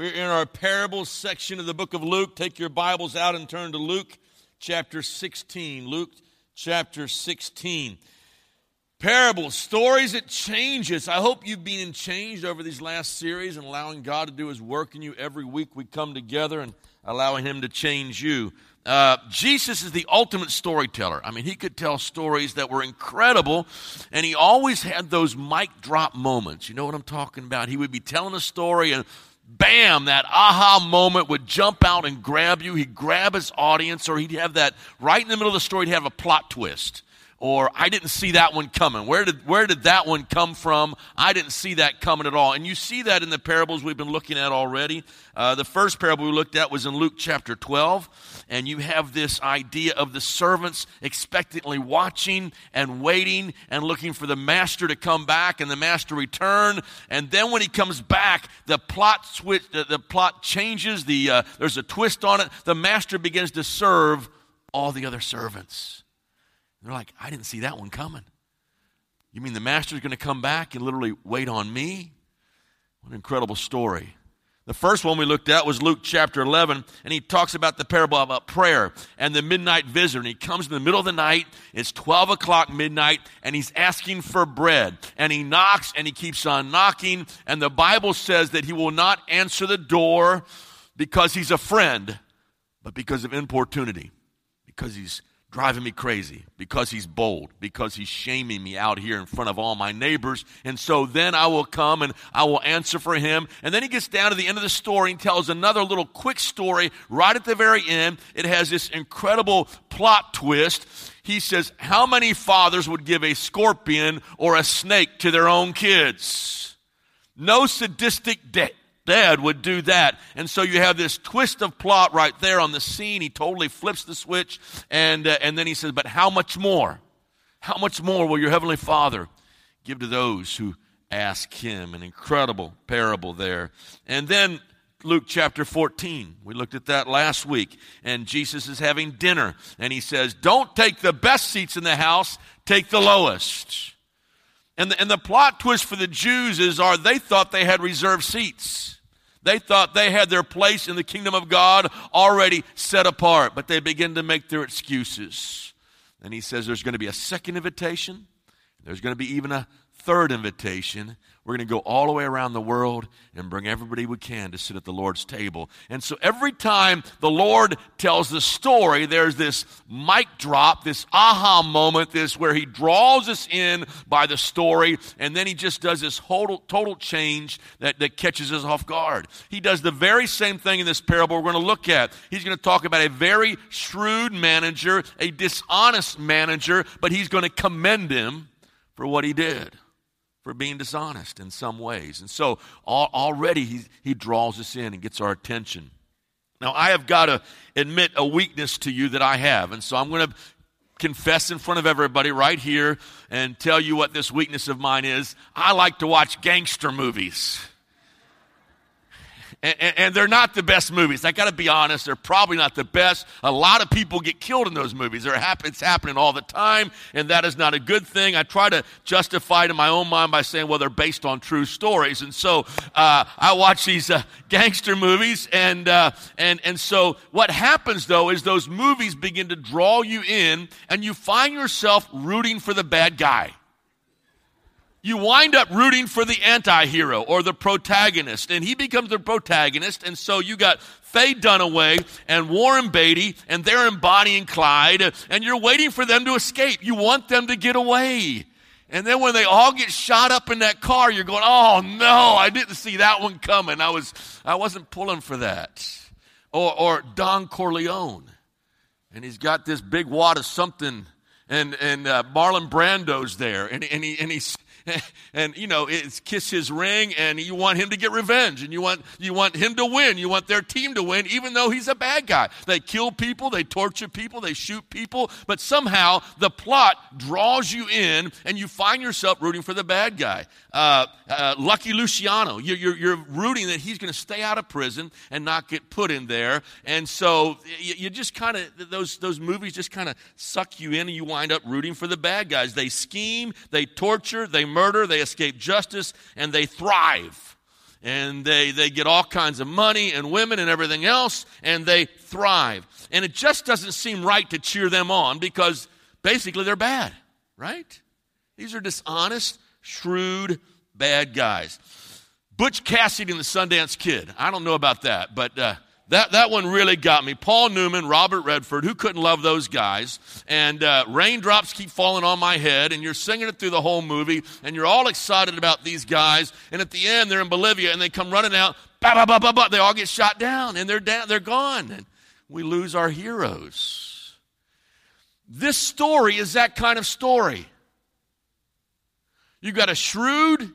We're in our parables section of the book of Luke. Take your Bibles out and turn to Luke chapter 16. Luke chapter 16. Parables, stories that change us. I hope you've been changed over these last series and allowing God to do His work in you. Every week we come together and allowing Him to change you. Uh, Jesus is the ultimate storyteller. I mean, he could tell stories that were incredible, and he always had those mic drop moments. You know what I'm talking about? He would be telling a story, and bam, that aha moment would jump out and grab you. He'd grab his audience, or he'd have that right in the middle of the story, he'd have a plot twist. Or I didn't see that one coming. Where did, where did that one come from? I didn't see that coming at all. And you see that in the parables we've been looking at already. Uh, the first parable we looked at was in Luke chapter 12. And you have this idea of the servants expectantly watching and waiting and looking for the master to come back and the master return. And then when he comes back, the plot switch, the, the plot changes. The, uh, there's a twist on it. The master begins to serve all the other servants. They're like, I didn't see that one coming. You mean the master's going to come back and literally wait on me? What an incredible story. The first one we looked at was Luke chapter 11, and he talks about the parable about prayer and the midnight visitor. And he comes in the middle of the night, it's 12 o'clock midnight, and he's asking for bread. And he knocks and he keeps on knocking, and the Bible says that he will not answer the door because he's a friend, but because of importunity, because he's driving me crazy because he's bold, because he's shaming me out here in front of all my neighbors. And so then I will come and I will answer for him. And then he gets down to the end of the story and tells another little quick story right at the very end. It has this incredible plot twist. He says, How many fathers would give a scorpion or a snake to their own kids? No sadistic de- dad would do that. And so you have this twist of plot right there on the scene. He totally flips the switch. And, uh, and then he says, But how much more? How much more will your heavenly Father give to those who ask him? An incredible parable there. And then Luke chapter 14. We looked at that last week. And Jesus is having dinner. And he says, Don't take the best seats in the house, take the lowest. And the, and the plot twist for the Jews is are they thought they had reserved seats. They thought they had their place in the kingdom of God already set apart, but they begin to make their excuses. And he says there's going to be a second invitation, there's going to be even a third invitation, we're going to go all the way around the world and bring everybody we can to sit at the Lord's table. And so every time the Lord tells the story, there's this mic drop, this aha moment, this where he draws us in by the story, and then he just does this total, total change that, that catches us off guard. He does the very same thing in this parable we're going to look at. He's going to talk about a very shrewd manager, a dishonest manager, but he's going to commend him for what he did for being dishonest in some ways. And so already he, he draws us in and gets our attention. Now, I have got to admit a weakness to you that I have. And so I'm going to confess in front of everybody right here and tell you what this weakness of mine is. I like to watch gangster movies. And, and, they're not the best movies. I got to be honest, they're probably not the best. A lot of people get killed in those movies. It's happening all the time, and that is not a good thing. I try to justify it in my own mind by saying, well, they're based on true stories. And so uh, I watch these uh, gangster movies, and, uh, and, and so what happens, though, is those movies begin to draw you in, and you find yourself rooting for the bad guy you wind up rooting for the anti-hero or the protagonist. And he becomes the protagonist and so you got faye dunaway and warren beatty and they're embodying clyde and you're waiting for them to escape. You want them to get away. And then when they all get shot up in that car you're going oh no i didn't see that one coming. I was i wasn't pulling for that. Or, or don corleone and he's got this big wad of something and and uh, marlon brando's there and, and, he, and he's and you know it's kiss his ring and you want him to get revenge and you want you want him to win. You want their team to win even though he's a bad guy. They kill people they torture people they shoot people but somehow the plot draws you in and you find yourself rooting for the bad guy. Uh, uh, lucky luciano. You're, you're, you're, rooting that he's going to stay out of prison and not get put in there. And so you, you just kind of those those movies just kind of suck you in and you wind up rooting for the bad guys. They scheme they torture they murder, they escape justice, and they thrive. And they, they get all kinds of money and women and everything else, and they thrive. And it just doesn't seem right to cheer them on because basically they're bad, right? These are dishonest, shrewd, bad guys. Butch Cassidy and the Sundance Kid. I don't know about that, but uh, that, that one really got me. Paul Newman, Robert Redford, who couldn't love those guys? And uh, raindrops keep falling on my head, and you're singing it through the whole movie, and you're all excited about these guys. And at the end, they're in Bolivia, and they come running out. Bah, bah, bah, bah, bah. They all get shot down, and they're down, they're gone, and we lose our heroes. This story is that kind of story. You've got a shrewd,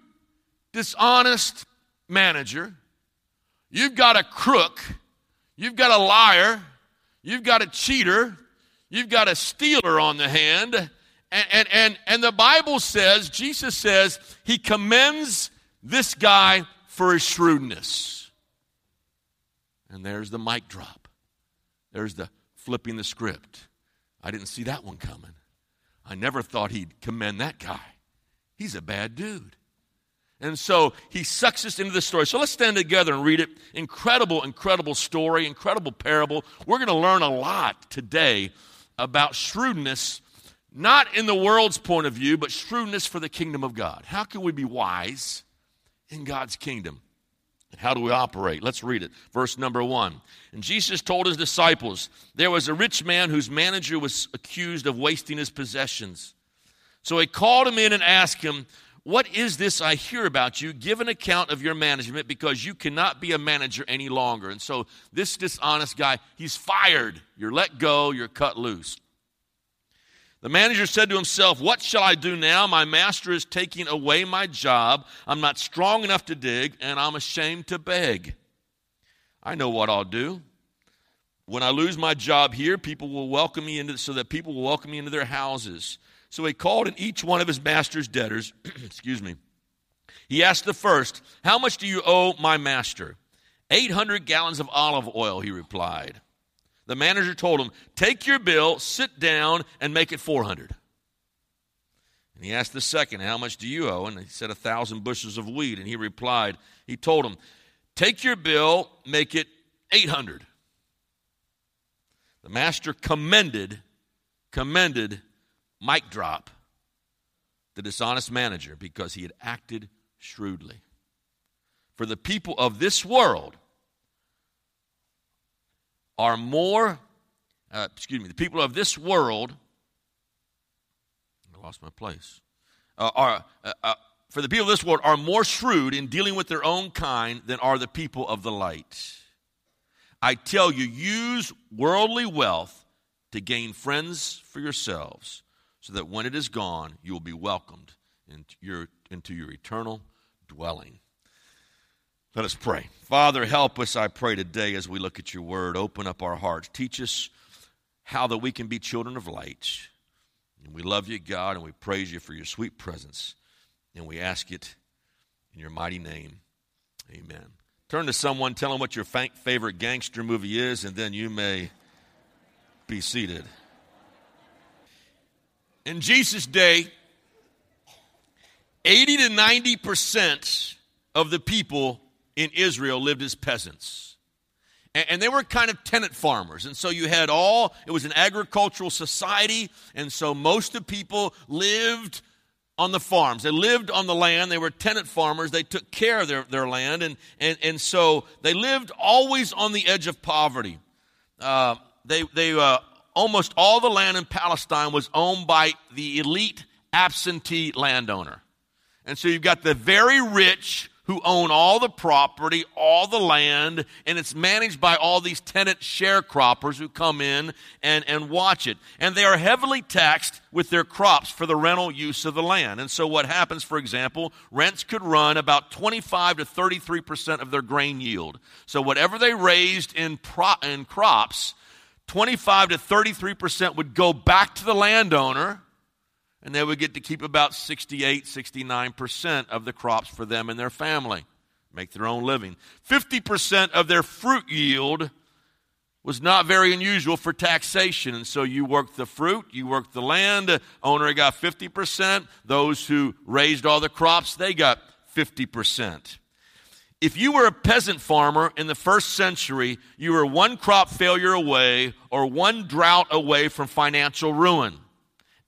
dishonest manager. You've got a crook You've got a liar, you've got a cheater, you've got a stealer on the hand. And, and, and, and the Bible says, Jesus says, he commends this guy for his shrewdness. And there's the mic drop. There's the flipping the script. I didn't see that one coming. I never thought he'd commend that guy. He's a bad dude. And so he sucks us into the story. So let's stand together and read it. Incredible, incredible story, incredible parable. We're going to learn a lot today about shrewdness, not in the world's point of view, but shrewdness for the kingdom of God. How can we be wise in God's kingdom? How do we operate? Let's read it. Verse number one. And Jesus told his disciples, There was a rich man whose manager was accused of wasting his possessions. So he called him in and asked him, what is this I hear about you? Give an account of your management because you cannot be a manager any longer. And so, this dishonest guy, he's fired. You're let go, you're cut loose. The manager said to himself, What shall I do now? My master is taking away my job. I'm not strong enough to dig, and I'm ashamed to beg. I know what I'll do. When I lose my job here, people will welcome me into so that people will welcome me into their houses. So he called in each one of his master's debtors. excuse me. He asked the first, How much do you owe my master? 800 gallons of olive oil, he replied. The manager told him, Take your bill, sit down, and make it 400. And he asked the second, How much do you owe? And he said, A thousand bushels of wheat. And he replied, He told him, Take your bill, make it 800. The master commended, commended mic drop the dishonest manager because he had acted shrewdly. For the people of this world are more, uh, excuse me, the people of this world, I lost my place, uh, are, uh, uh, for the people of this world are more shrewd in dealing with their own kind than are the people of the light. I tell you, use worldly wealth to gain friends for yourselves so that when it is gone, you will be welcomed into your, into your eternal dwelling. Let us pray. Father, help us, I pray, today as we look at your word. Open up our hearts. Teach us how that we can be children of light. And we love you, God, and we praise you for your sweet presence. And we ask it in your mighty name. Amen. Turn to someone, tell them what your favorite gangster movie is, and then you may be seated. In Jesus' day, 80 to 90% of the people in Israel lived as peasants. And, they were kind of tenant farmers. And so you had all, it was an agricultural society. And so most of the people lived on the farms. They lived on the land. They were tenant farmers. They took care of their, their land. And, and, and so they lived always on the edge of poverty. Uh, they they uh, almost all the land in Palestine was owned by the elite absentee landowner. And so you've got the very rich who own all the property, all the land, and it's managed by all these tenant sharecroppers who come in and, and watch it. And they are heavily taxed with their crops for the rental use of the land. And so what happens, for example, rents could run about 25 to 33% of their grain yield. So whatever they raised in, pro- in crops, 25 to 33% would go back to the landowner and they would get to keep about 68, 69% of the crops for them and their family, make their own living. 50% of their fruit yield was not very unusual for taxation. And so you worked the fruit, you worked the land, owner got 50%. Those who raised all the crops, they got 50%. If you were a peasant farmer in the first century, you were one crop failure away or one drought away from financial ruin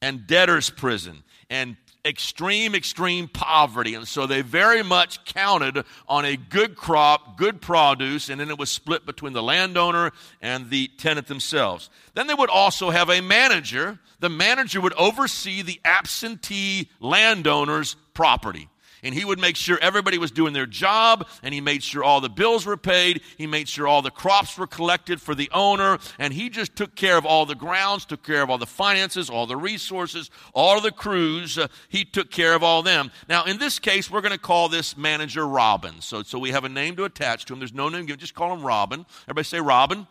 and debtor's prison and extreme, extreme poverty. And so they very much counted on a good crop, good produce, and then it was split between the landowner and the tenant themselves. Then they would also have a manager. The manager would oversee the absentee landowner's property and he would make sure everybody was doing their job and he made sure all the bills were paid he made sure all the crops were collected for the owner and he just took care of all the grounds took care of all the finances all the resources all the crews uh, he took care of all them. Now in this case we're going to call this manager robin. So, so we have a name to attach to him. There's no name given. Just call him robin. Everybody say robin.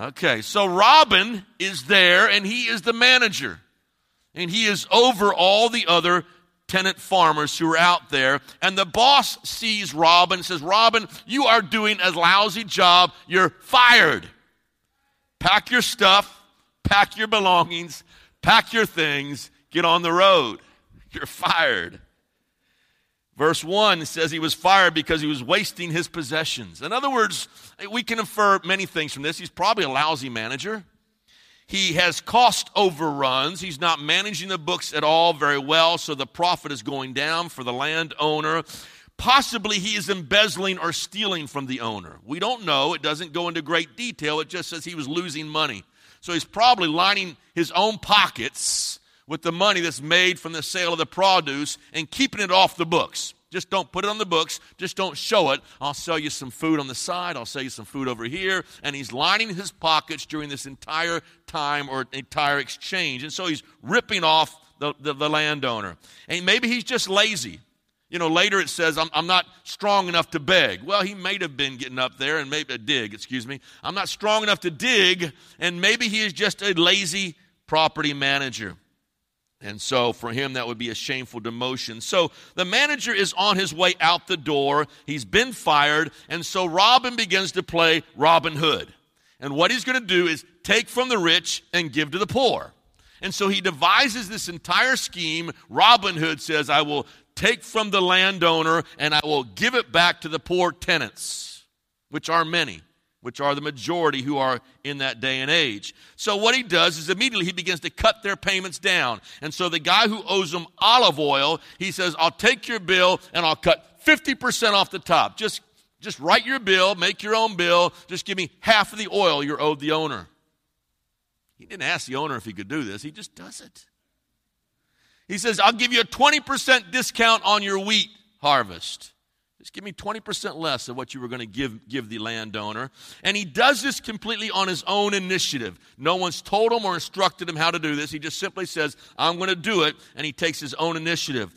Okay so robin is there and he is the manager. And he is over all the other tenant farmers who are out there. And the boss sees Robin says, Robin, you are doing a lousy job. You're fired. Pack your stuff, pack your belongings, pack your things, get on the road. You're fired. Verse 1 says he was fired because he was wasting his possessions. In other words, we can infer many things from this. He's probably a lousy manager. He has cost overruns. He's not managing the books at all very well, so the profit is going down for the landowner. Possibly he is embezzling or stealing from the owner. We don't know. It doesn't go into great detail. It just says he was losing money. So he's probably lining his own pockets with the money that's made from the sale of the produce and keeping it off the books. Just don't put it on the books. Just don't show it. I'll sell you some food on the side. I'll sell you some food over here. And he's lining his pockets during this entire time or entire exchange. And so he's ripping off the, the, the landowner. And maybe he's just lazy. You know, later it says, I'm, I'm, not strong enough to beg. Well, he may have been getting up there and maybe a dig, excuse me. I'm not strong enough to dig, and maybe he is just a lazy property manager. And so for him, that would be a shameful demotion. So the manager is on his way out the door. He's been fired. And so Robin begins to play Robin Hood. And what he's going to do is take from the rich and give to the poor. And so he devises this entire scheme. Robin Hood says, I will take from the landowner and I will give it back to the poor tenants, which are many which are the majority who are in that day and age. So what he does is immediately he begins to cut their payments down. And so the guy who owes them olive oil, he says, I'll take your bill and I'll cut 50% off the top. Just, just write your bill, make your own bill, just give me half of the oil you're owed the owner. He didn't ask the owner if he could do this, he just does it. He says, I'll give you a 20% discount on your wheat harvest. Just give me 20% less of what you were going to give, give the landowner. And he does this completely on his own initiative. No one's told him or instructed him how to do this. He just simply says, I'm going to do it, and he takes his own initiative.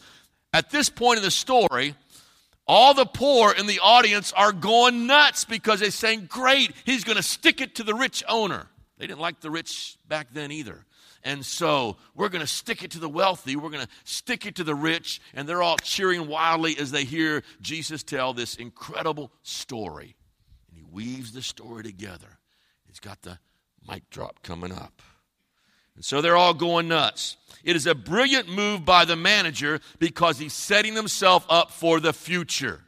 At this point in the story, all the poor in the audience are going nuts because they're saying, Great, he's going to stick it to the rich owner. They didn't like the rich back then either. And so we're going to stick it to the wealthy, we're going to stick it to the rich, and they're all cheering wildly as they hear Jesus tell this incredible story. And he weaves the story together. He's got the mic drop coming up. And so they're all going nuts. It is a brilliant move by the manager because he's setting himself up for the future.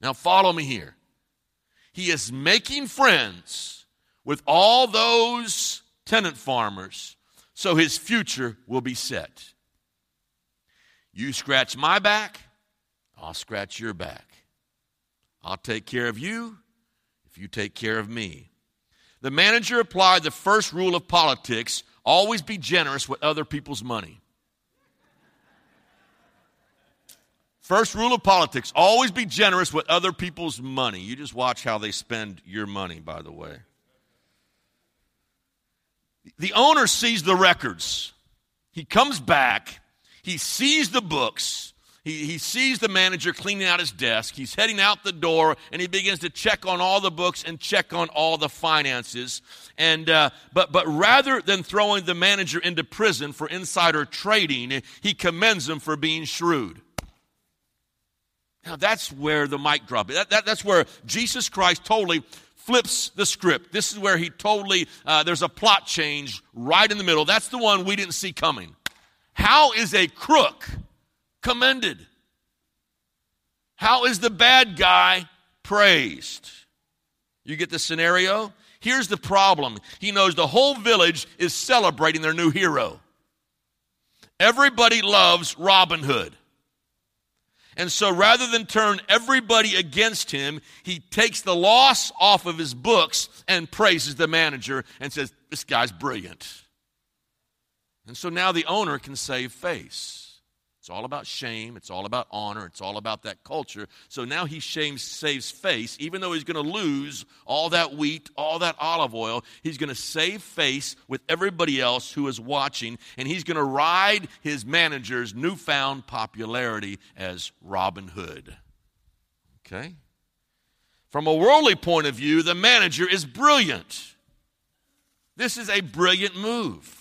Now, follow me here. He is making friends with all those tenant farmers so his future will be set. You scratch my back, I'll scratch your back. I'll take care of you if you take care of me. The manager applied the first rule of politics always be generous with other people's money. First rule of politics always be generous with other people's money. You just watch how they spend your money, by the way. The owner sees the records. He comes back, he sees the books, he, he sees the manager cleaning out his desk. He's heading out the door and he begins to check on all the books and check on all the finances. And, uh, but, but rather than throwing the manager into prison for insider trading, he commends him for being shrewd. Now, that's where the mic drop. That, that, that's where Jesus Christ totally flips the script. This is where he totally, uh, there's a plot change right in the middle. That's the one we didn't see coming. How is a crook commended? How is the bad guy praised? You get the scenario? Here's the problem he knows the whole village is celebrating their new hero. Everybody loves Robin Hood. And so rather than turn everybody against him, he takes the loss off of his books and praises the manager and says, This guy's brilliant. And so now the owner can save face. It's all about shame. It's all about honor. It's all about that culture. So now he shames, saves face. Even though he's going to lose all that wheat, all that olive oil, he's going to save face with everybody else who is watching. And he's going to ride his manager's newfound popularity as Robin Hood. Okay? From a worldly point of view, the manager is brilliant. This is a brilliant move.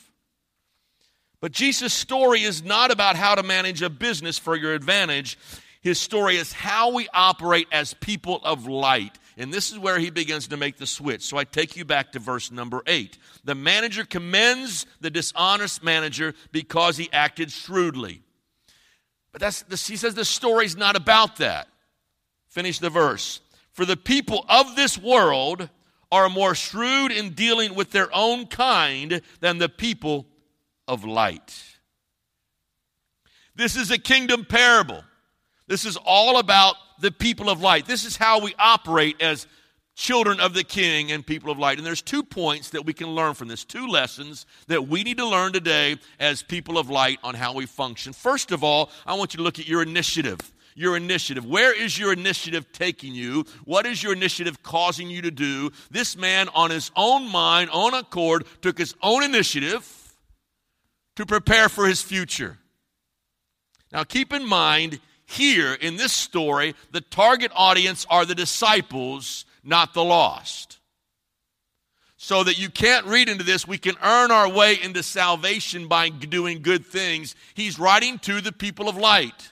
But Jesus' story is not about how to manage a business for your advantage. His story is how we operate as people of light. And this is where he begins to make the switch. So I take you back to verse number eight. The manager commends the dishonest manager because he acted shrewdly. But that's he says the story's not about that. Finish the verse. For the people of this world are more shrewd in dealing with their own kind than the people of light. This is a kingdom parable. This is all about the people of light. This is how we operate as children of the king and people of light. And there's two points that we can learn from this, two lessons that we need to learn today as people of light on how we function. First of all, I want you to look at your initiative. Your initiative. Where is your initiative taking you? What is your initiative causing you to do? This man, on his own mind, own accord, took his own initiative to prepare for his future. Now, keep in mind, here in this story, the target audience are the disciples, not the lost. So that you can't read into this, we can earn our way into salvation by doing good things. He's writing to the people of light.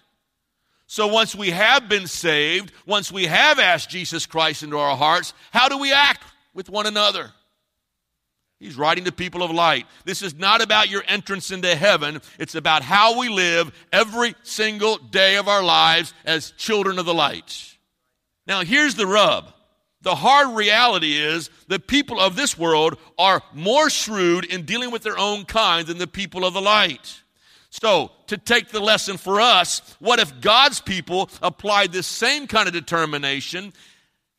So once we have been saved, once we have asked Jesus Christ into our hearts, how do we act with one another? He's writing to people of light. This is not about your entrance into heaven. It's about how we live every single day of our lives as children of the light. Now, here's the rub. The hard reality is the people of this world are more shrewd in dealing with their own kind than the people of the light. So, to take the lesson for us, what if God's people applied this same kind of determination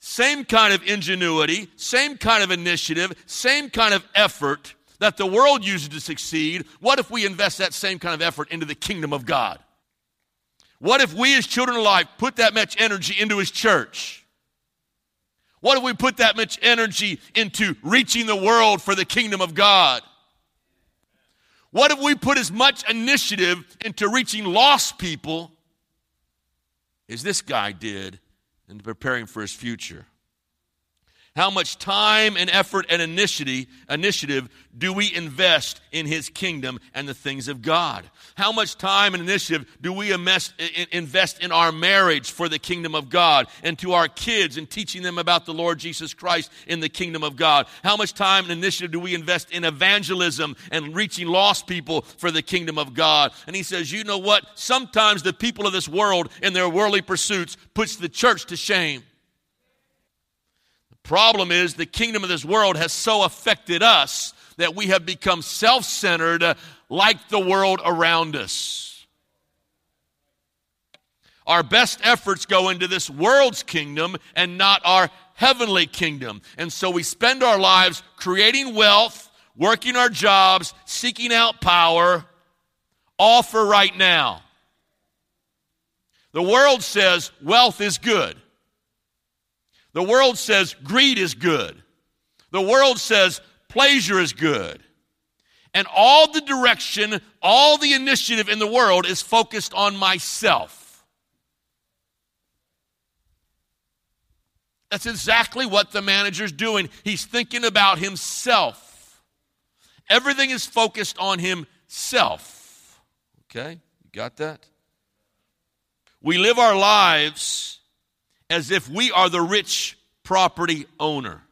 same kind of ingenuity, same kind of initiative, same kind of effort that the world uses to succeed, what if we invest that same kind of effort into the kingdom of God? What if we, as children of light, put that much energy into His church? What if we put that much energy into reaching the world for the kingdom of God? What if we put as much initiative into reaching lost people as this guy did and preparing for his future. How much time and effort and initiative, initiative do we invest in His kingdom and the things of God? How much time and initiative do we invest in our marriage for the kingdom of God and to our kids and teaching them about the Lord Jesus Christ in the kingdom of God? How much time and initiative do we invest in evangelism and reaching lost people for the kingdom of God? And he says, you know what? Sometimes the people of this world in their worldly pursuits puts the church to shame. Problem is, the kingdom of this world has so affected us that we have become self centered uh, like the world around us. Our best efforts go into this world's kingdom and not our heavenly kingdom. And so we spend our lives creating wealth, working our jobs, seeking out power, all for right now. The world says wealth is good. The world says greed is good. The world says pleasure is good. And all the direction, all the initiative in the world is focused on myself. That's exactly what the manager's doing. He's thinking about himself. Everything is focused on himself. Okay? You got that? We live our lives as if we are the rich property owner.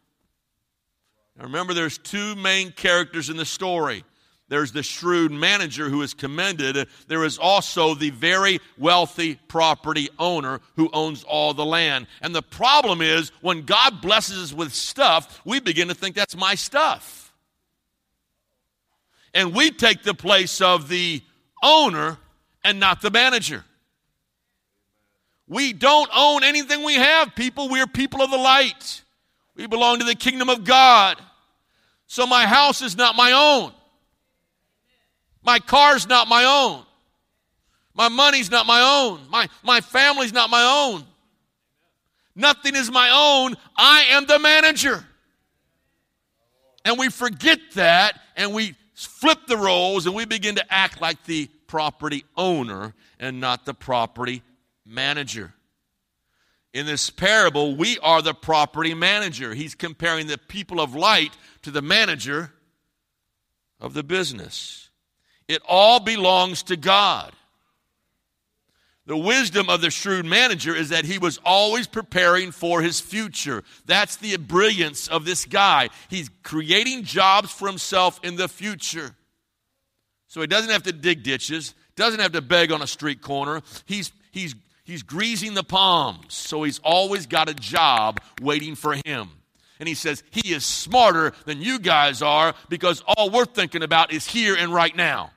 Now remember, there's two main characters in the story. There's the shrewd manager who is commended. There is also the very wealthy property owner who owns all the land. And the problem is, when God blesses us with stuff, we begin to think that's my stuff. And we take the place of the owner and not the manager. We don't own anything we have, people. We are people of the light. We belong to the kingdom of God. So my house is not my own. My car's not my own. My money's not my own. My, my family's not my own. Nothing is my own. I am the manager. And we forget that and we flip the roles and we begin to act like the property owner and not the property manager. In this parable, we are the property manager. He's comparing the people of light to the manager of the business. It all belongs to God. The wisdom of the shrewd manager is that he was always preparing for his future. That's the brilliance of this guy. He's creating jobs for himself in the future. So he doesn't have to dig ditches, doesn't have to beg on a street corner. He's, he's, he's greasing the palms. So he's always got a job waiting for him. And he says, He is smarter than you guys are because all we're thinking about is here and right now.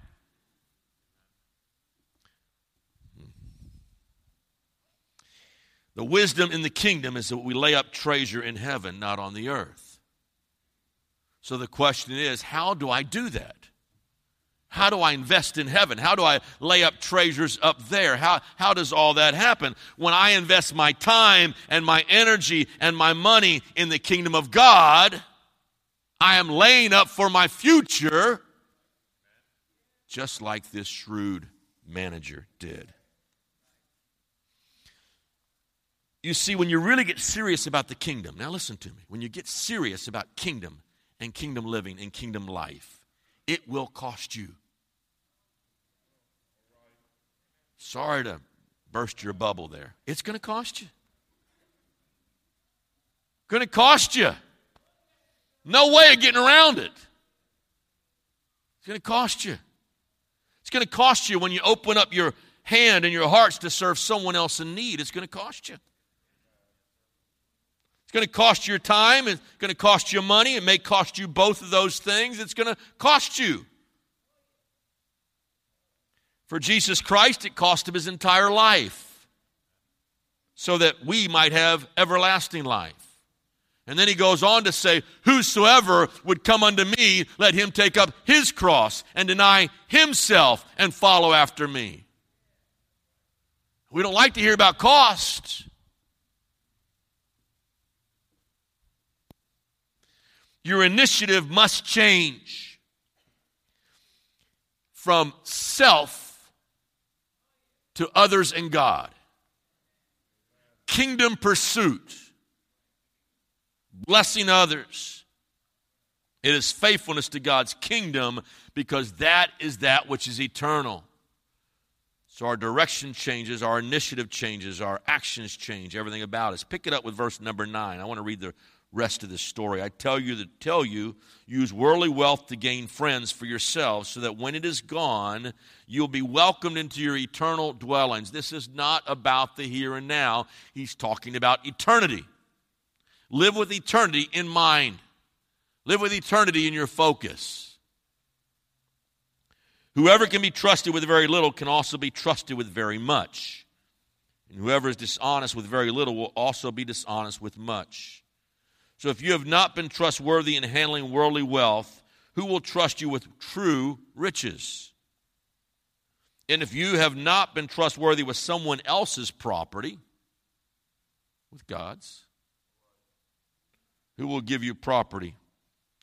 The wisdom in the kingdom is that we lay up treasure in heaven, not on the earth. So the question is, how do I do that? How do I invest in heaven? How do I lay up treasures up there? How, how does all that happen? When I invest my time and my energy and my money in the kingdom of God, I am laying up for my future, just like this shrewd manager did. You see, when you really get serious about the kingdom, now listen to me, when you get serious about kingdom and kingdom living and kingdom life, it will cost you. Sorry to burst your bubble there. It's going to cost you. Going to cost you. No way of getting around it. It's going to cost you. It's going to cost you when you open up your hand and your hearts to serve someone else in need. It's going to cost you. It's going to cost your time. It's going to cost you money. It may cost you both of those things. It's going to cost you. For Jesus Christ, it cost him his entire life so that we might have everlasting life. And then he goes on to say, Whosoever would come unto me, let him take up his cross and deny himself and follow after me. We don't like to hear about cost. Your initiative must change from self to others and God. Kingdom pursuit, blessing others. It is faithfulness to God's kingdom because that is that which is eternal. So our direction changes, our initiative changes, our actions change, everything about us. Pick it up with verse number nine. I want to read the rest of this story. I tell you that tell you, use worldly wealth to gain friends for yourselves, so that when it is gone, you'll be welcomed into your eternal dwellings. This is not about the here and now. He's talking about eternity. Live with eternity in mind. Live with eternity in your focus. Whoever can be trusted with very little can also be trusted with very much. And whoever is dishonest with very little will also be dishonest with much. So if you have not been trustworthy in handling worldly wealth, who will trust you with true riches? And if you have not been trustworthy with someone else's property, with God's, who will give you property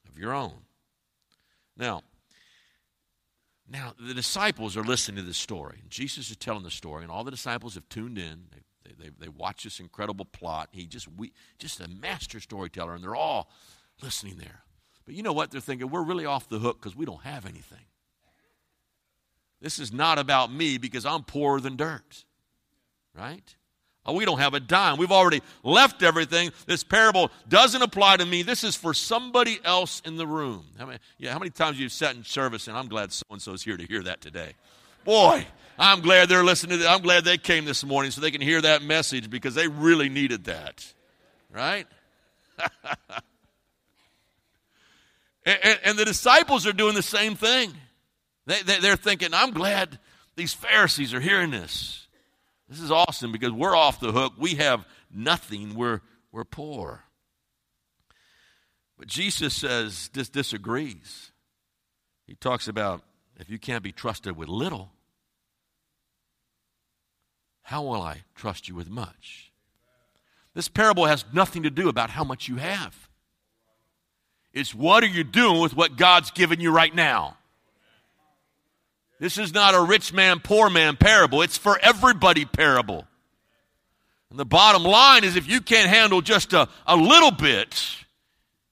of your own? Now, now the disciples are listening to this story. Jesus is telling the story, and all the disciples have tuned in. They, they, they, watch this incredible plot. He just we, just a master storyteller, and they're all listening there. But you know what? They're thinking, we're really off the hook because we don't have anything. This is not about me because I'm poorer than dirt. Right? Oh, we don't have a dime. We've already left everything. This parable doesn't apply to me. This is for somebody else in the room. How many, yeah, how many times you've sat in service and I'm glad so and so's here to hear that today. Boy, I'm glad they're listening to that. I'm glad they came this morning so they can hear that message because they really needed that. Right? and, and, and, the disciples are doing the same thing. They, they, they're thinking, I'm glad these Pharisees are hearing this. This is awesome because we're off the hook. We have nothing. We're, we're poor. But Jesus says this disagrees. He talks about if you can't be trusted with little, how will I trust you with much? This parable has nothing to do about how much you have. It's what are you doing with what God's given you right now? This is not a rich man, poor man parable. It's for everybody parable. And the bottom line is if you can't handle just a, a little bit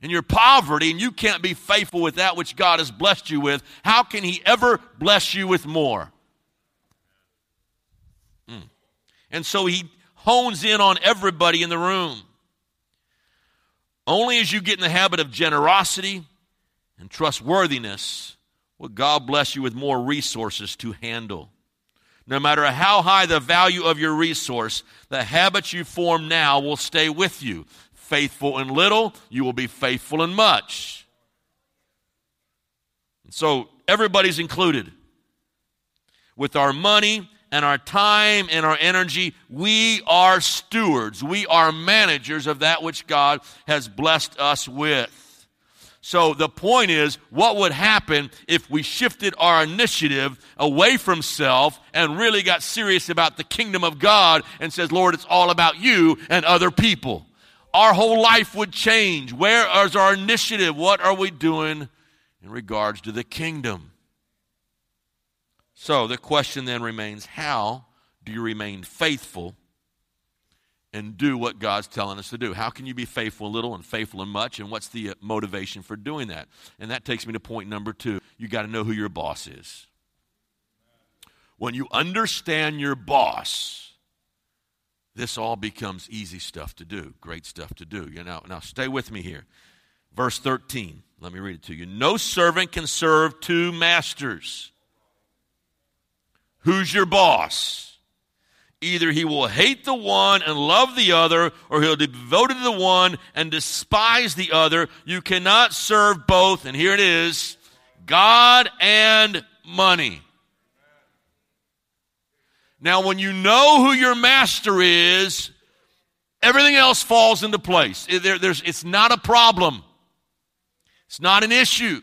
in your poverty and you can't be faithful with that which God has blessed you with, how can He ever bless you with more? Mm. And so He hones in on everybody in the room. Only as you get in the habit of generosity and trustworthiness will God bless you with more resources to handle. No matter how high the value of your resource, the habits you form now will stay with you. Faithful in little, you will be faithful in much. And So everybody's included. With our money and our time and our energy, we are stewards. We are managers of that which God has blessed us with. So the point is, what would happen if we shifted our initiative away from self and really got serious about the kingdom of God and says, Lord, it's all about you and other people? Our whole life would change. Where is our initiative? What are we doing in regards to the kingdom? So the question then remains how do you remain faithful and do what God's telling us to do. How can you be faithful in little and faithful in much? And what's the uh, motivation for doing that? And that takes me to point number two. You got to know who your boss is. When you understand your boss, this all becomes easy stuff to do, great stuff to do. You know, now stay with me here. Verse 13. Let me read it to you. No servant can serve two masters. Who's your boss? Either he will hate the one and love the other, or he'll be devoted to the one and despise the other. You cannot serve both. And here it is God and money. Now, when you know who your master is, everything else falls into place. There, it's not a problem, it's not an issue.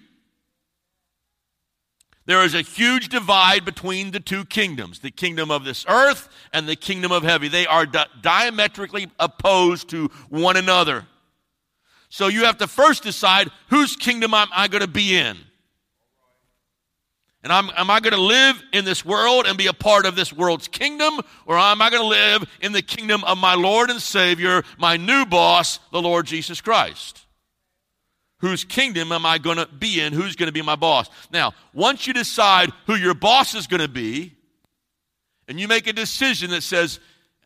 There is a huge divide between the two kingdoms the kingdom of this earth and the kingdom of heaven. They are di- diametrically opposed to one another. So you have to first decide whose kingdom am I going to be in? And I'm, am I going to live in this world and be a part of this world's kingdom? Or am I going to live in the kingdom of my Lord and Savior, my new boss, the Lord Jesus Christ? Whose kingdom am I going to be in? Who's going to be my boss? Now, once you decide who your boss is going to be, and you make a decision that says,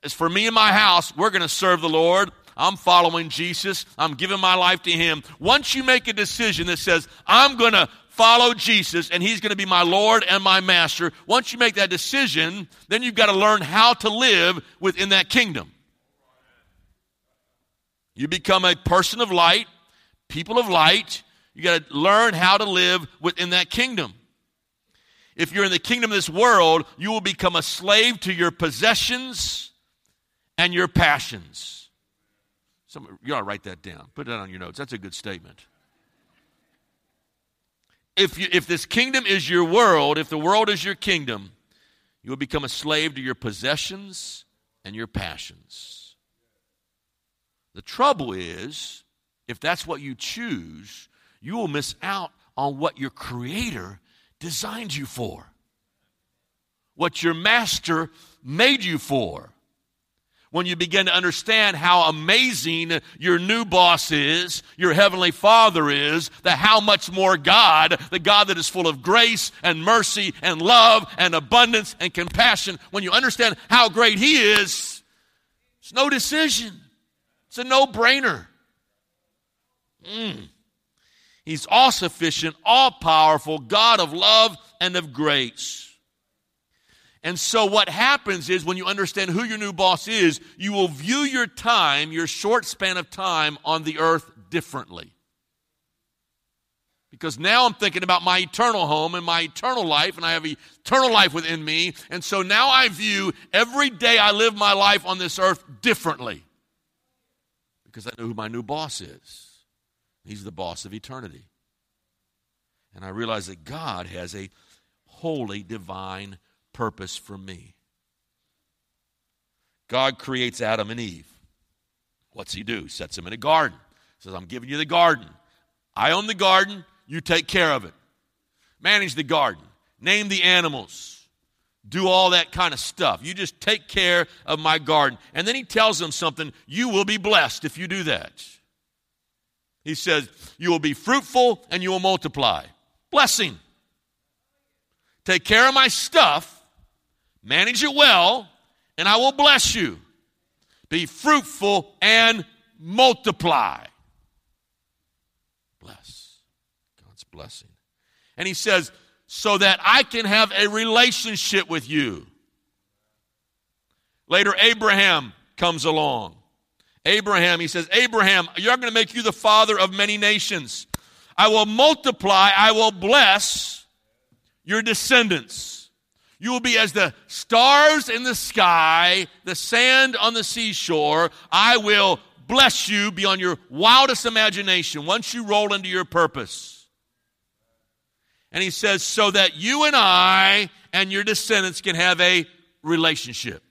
as for me and my house, we're going to serve the Lord. I'm following Jesus. I'm giving my life to Him. Once you make a decision that says, I'm going to follow Jesus and He's going to be my Lord and my Master, once you make that decision, then you've got to learn how to live within that kingdom. You become a person of light, people of light. You got to learn how to live within that kingdom. If you're in the kingdom of this world, you will become a slave to your possessions and your passions. Some, you ought to write that down. Put that on your notes. That's a good statement. If, you, if this kingdom is your world, if the world is your kingdom, You will become a slave to your possessions and your passions. The trouble is, if that's what you choose, you will miss out on what your Creator designed you for, what your Master made you for when you begin to understand how amazing your new boss is, your heavenly father is, the how much more God, the God that is full of grace and mercy and love and abundance and compassion, when you understand how great he is, it's no decision. It's a no brainer. Mm. He's all sufficient, all powerful, God of love and of grace. And so, what happens is when you understand who your new boss is, you will view your time, your short span of time on the earth differently. Because now I'm thinking about my eternal home and my eternal life, and I have eternal life within me. And so now I view every day I live my life on this earth differently. Because I know who my new boss is. He's the boss of eternity. And I realize that God has a holy, divine purpose for me. God creates Adam and Eve. What's he do? Sets them in a garden. Says, I'm giving you the garden. I own the garden, you take care of it. Manage the garden. Name the animals. Do all that kind of stuff. You just take care of my garden. And then he tells them something you will be blessed if you do that. He says, You will be fruitful and you will multiply. Blessing. Take care of my stuff, Manage it well, and I will bless you. Be fruitful and multiply. Bless. God's blessing. And he says, so that I can have a relationship with you. Later, Abraham comes along. Abraham, he says, Abraham, you're going to make you the father of many nations. I will multiply, I will bless your descendants. You will be as the stars in the sky, the sand on the seashore. I will bless you beyond your wildest imagination once you roll into your purpose. And he says, so that you and I and your descendants can have a relationship.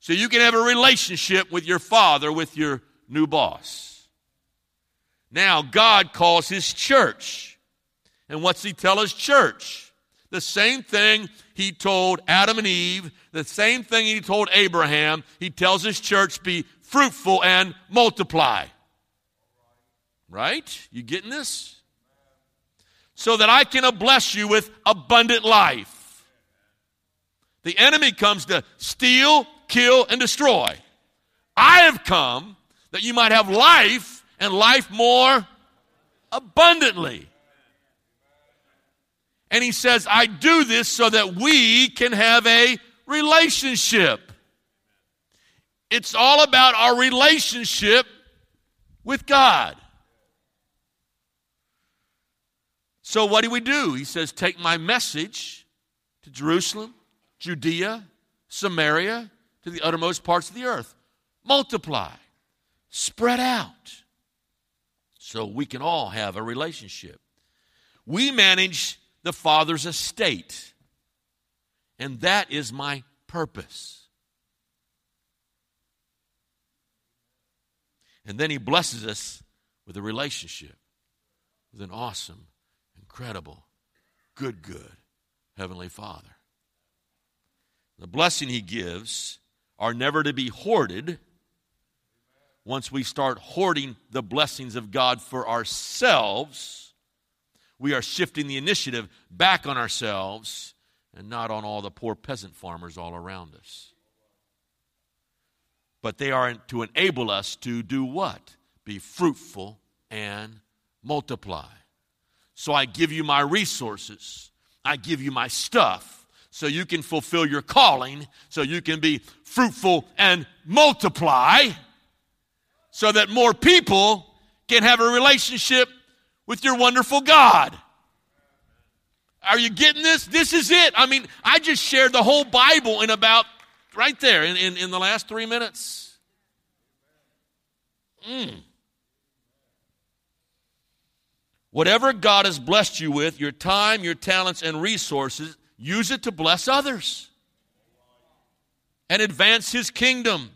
So you can have a relationship with your father, with your new boss. Now, God calls his church. And what's he tell his church? The same thing he told Adam and Eve, the same thing he told Abraham, he tells his church be fruitful and multiply. Right? You getting this? So that I can bless you with abundant life. The enemy comes to steal, kill, and destroy. I have come that you might have life and life more abundantly. And he says, I do this so that we can have a relationship. It's all about our relationship with God. So, what do we do? He says, Take my message to Jerusalem, Judea, Samaria, to the uttermost parts of the earth. Multiply, spread out, so we can all have a relationship. We manage the Father's estate. And that is my purpose. And then He blesses us with a relationship with an awesome, incredible, good, good Heavenly Father. The blessing He gives are never to be hoarded. Once we start hoarding the blessings of God for ourselves, we are shifting the initiative back on ourselves and not on all the poor peasant farmers all around us. But they are to enable us to do what? Be fruitful and multiply. So I give you my resources, I give you my stuff so you can fulfill your calling, so you can be fruitful and multiply, so that more people can have a relationship with your wonderful God. Are you getting this? This is it. I mean, I just shared the whole Bible in about right there in, in, in the last three minutes. Mm. Whatever God has blessed you with, your time, your talents, and resources, use it to bless others and advance His kingdom.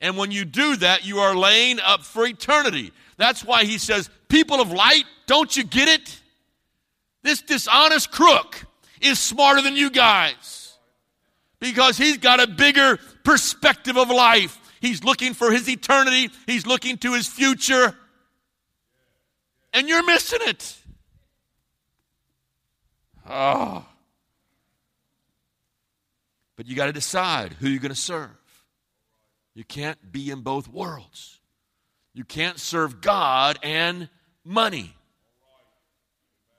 And when you do that, you are laying up for eternity. That's why He says, People of light, don't you get it? This dishonest crook is smarter than you guys because he's got a bigger perspective of life. He's looking for his eternity, he's looking to his future, and you're missing it. Oh. But you got to decide who you're going to serve. You can't be in both worlds. You can't serve God and money.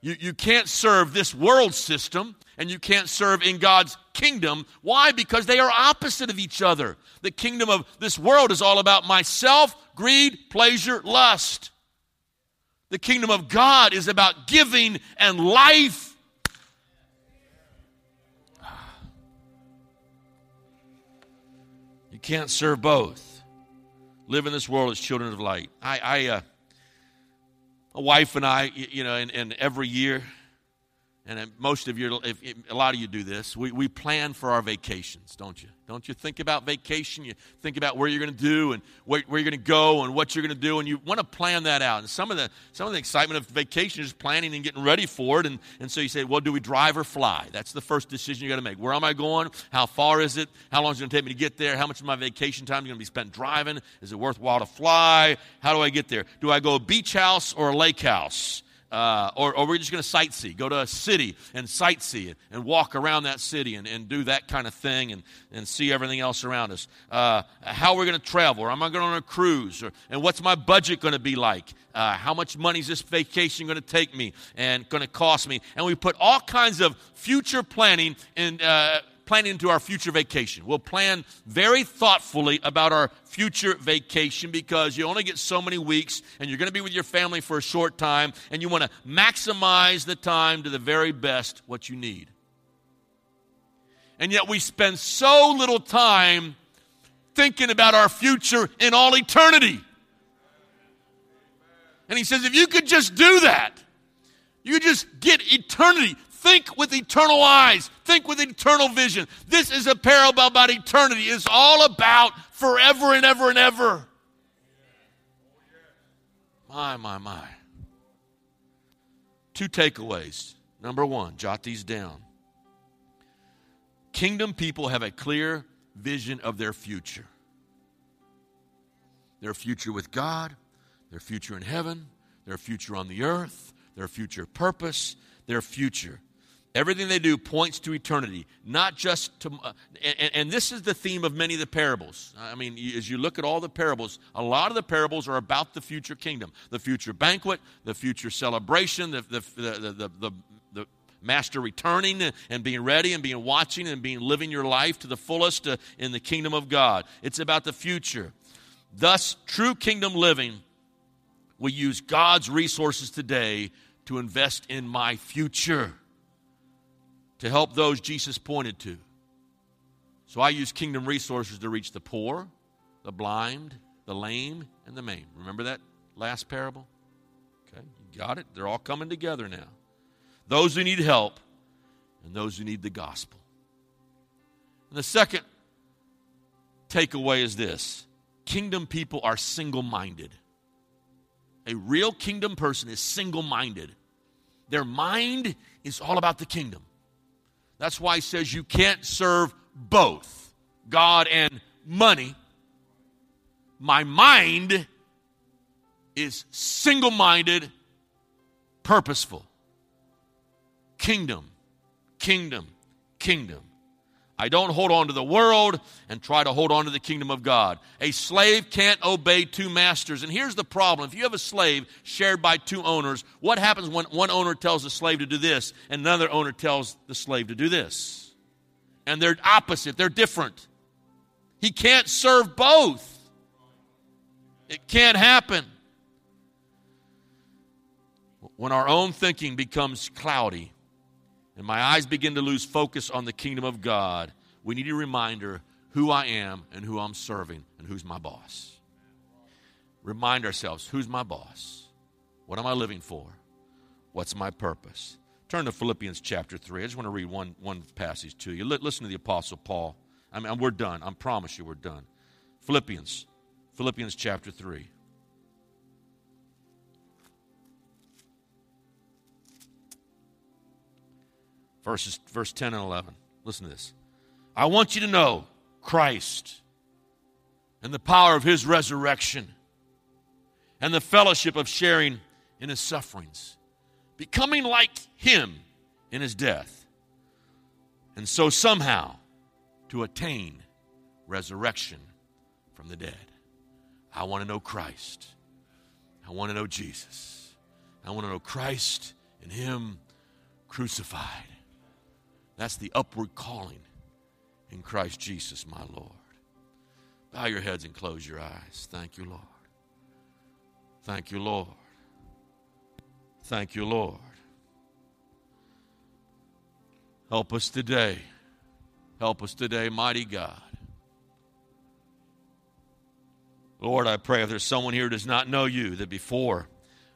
You, you can't serve this world system and you can't serve in God's kingdom. Why? Because they are opposite of each other. The kingdom of this world is all about myself, greed, pleasure, lust. The kingdom of God is about giving and life. You can't serve both. Live in this world as children of light. I, I uh, a wife and I, you know, and, and every year, and most of you, if, if, a lot of you do this, we, we plan for our vacations, don't you? Don't you think about vacation? You think about where you're going to do and where, where you're going to go and what you're going to do, and you want to plan that out. And some of the some of the excitement of vacation is planning and getting ready for it. And, and so you say, well, do we drive or fly? That's the first decision you got to make. Where am I going? How far is it? How long is it going to take me to get there? How much of my vacation time is going to be spent driving? Is it worthwhile to fly? How do I get there? Do I go a beach house or a lake house? Uh, or, or we're just going to sightsee, go to a city and sightsee it and walk around that city and, and do that kind of thing and, and see everything else around us. Uh, how we're going to travel, or am I going on a cruise, or, and what's my budget going to be like? Uh, how much money is this vacation going to take me and going to cost me? And we put all kinds of future planning in uh, planning into our future vacation. We'll plan very thoughtfully about our future vacation because you only get so many weeks and you're going to be with your family for a short time and you want to maximize the time to the very best what you need. And yet we spend so little time thinking about our future in all eternity. And he says, if you could just do that, you just get eternity. Think with eternal eyes. Think with eternal vision. This is a parable about eternity. It's all about forever and ever and ever. My, my, my. Two takeaways. Number one, jot these down. Kingdom people have a clear vision of their future their future with God, their future in heaven, their future on the earth, their future purpose, their future. Everything they do points to eternity, not just to. Uh, and, and, this is the theme of many of the parables. I mean, as you look at all the parables, a lot of the parables are about the future kingdom, the future banquet, the future celebration, the, the, the, the, the, master returning and being ready and being watching and being living your life to the fullest uh, in the kingdom of God. It's about the future. Thus, true kingdom living will use God's resources today to invest in my future to help those Jesus pointed to. So I use kingdom resources to reach the poor, the blind, the lame, and the maimed. Remember that last parable? Okay, you got it? They're all coming together now. Those who need help and those who need the gospel. And the second takeaway is this kingdom people are single minded. A real kingdom person is single minded. Their mind is all about the kingdom. That's why he says you can't serve both God and money. My mind is single minded, purposeful. Kingdom, kingdom, kingdom. I don't hold on to the world and try to hold on to the kingdom of God. A slave can't obey two masters. And here's the problem if you have a slave shared by two owners, what happens when one owner tells the slave to do this and another owner tells the slave to do this? And they're opposite, they're different. He can't serve both. It can't happen. When our own thinking becomes cloudy, and my eyes begin to lose focus on the kingdom of God, we need a reminder who I am and who I'm serving and who's my boss. Remind ourselves who's my boss? What am I living for? What's my purpose? Turn to Philippians chapter 3. I just want to read one, one passage to you. listen to the Apostle Paul. I mean, we're done. I promise you we're done. Philippians, Philippians chapter 3. Verses, verse 10 and 11. Listen to this. I want you to know Christ and the power of his resurrection and the fellowship of sharing in his sufferings, becoming like him in his death, and so somehow to attain resurrection from the dead. I want to know Christ. I want to know Jesus. I want to know Christ and him crucified. That's the upward calling in Christ Jesus, my Lord. Bow your heads and close your eyes. Thank you, Lord. Thank you, Lord. Thank you, Lord. Help us today. Help us today, mighty God. Lord, I pray if there's someone here who does not know you, that before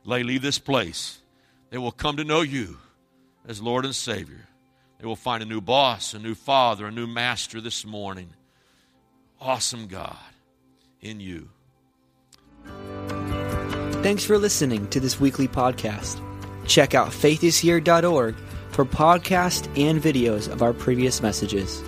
they leave this place, they will come to know you as Lord and Savior. They will find a new boss, a new father, a new master this morning. Awesome God in you. Thanks for listening to this weekly podcast. Check out faithishere.org for podcasts and videos of our previous messages.